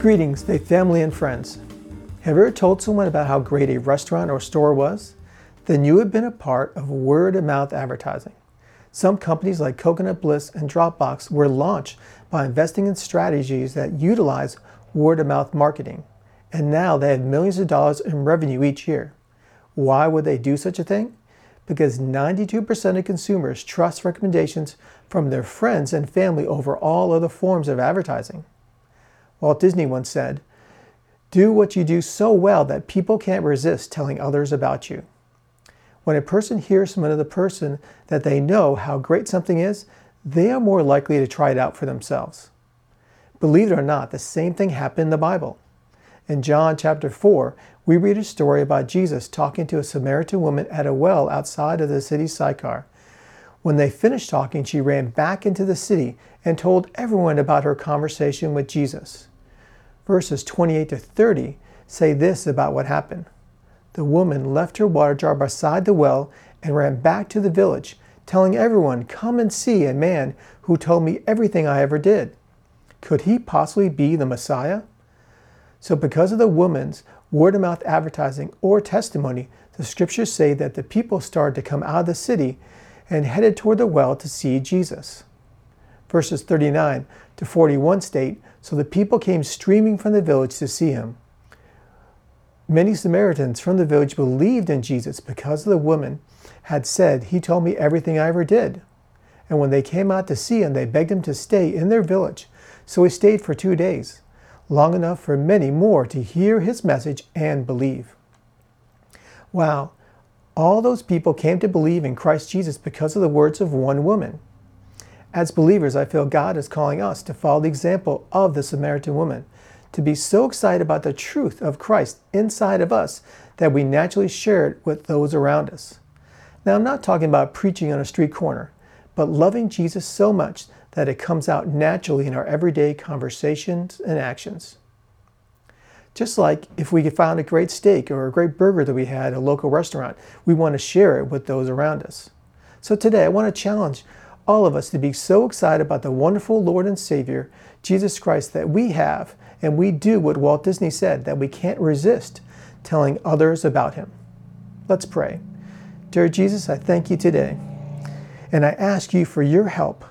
Greetings, faith family and friends. Have you ever told someone about how great a restaurant or store was? Then you have been a part of word of mouth advertising. Some companies like Coconut Bliss and Dropbox were launched by investing in strategies that utilize word of mouth marketing, and now they have millions of dollars in revenue each year. Why would they do such a thing? Because 92% of consumers trust recommendations from their friends and family over all other forms of advertising. Walt Disney once said, Do what you do so well that people can't resist telling others about you. When a person hears from another person that they know how great something is, they are more likely to try it out for themselves. Believe it or not, the same thing happened in the Bible. In John chapter 4, we read a story about Jesus talking to a Samaritan woman at a well outside of the city Sychar. When they finished talking, she ran back into the city and told everyone about her conversation with Jesus verses 28 to 30 say this about what happened. The woman left her water jar beside the well and ran back to the village, telling everyone, Come and see a man who told me everything I ever did. Could he possibly be the Messiah? So, because of the woman's word of mouth advertising or testimony, the scriptures say that the people started to come out of the city and headed toward the well to see Jesus. Verses 39 to 41 state So the people came streaming from the village to see him. Many Samaritans from the village believed in Jesus because the woman had said, He told me everything I ever did. And when they came out to see him, they begged him to stay in their village. So he stayed for two days, long enough for many more to hear his message and believe. Wow, all those people came to believe in Christ Jesus because of the words of one woman. As believers, I feel God is calling us to follow the example of the Samaritan woman, to be so excited about the truth of Christ inside of us that we naturally share it with those around us. Now, I'm not talking about preaching on a street corner, but loving Jesus so much that it comes out naturally in our everyday conversations and actions. Just like if we found a great steak or a great burger that we had at a local restaurant, we want to share it with those around us. So today I want to challenge all of us to be so excited about the wonderful Lord and Savior, Jesus Christ, that we have, and we do what Walt Disney said, that we can't resist telling others about him. Let's pray. Dear Jesus, I thank you today, and I ask you for your help,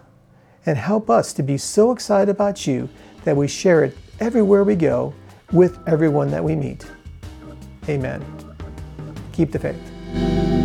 and help us to be so excited about you that we share it everywhere we go with everyone that we meet. Amen. Keep the faith.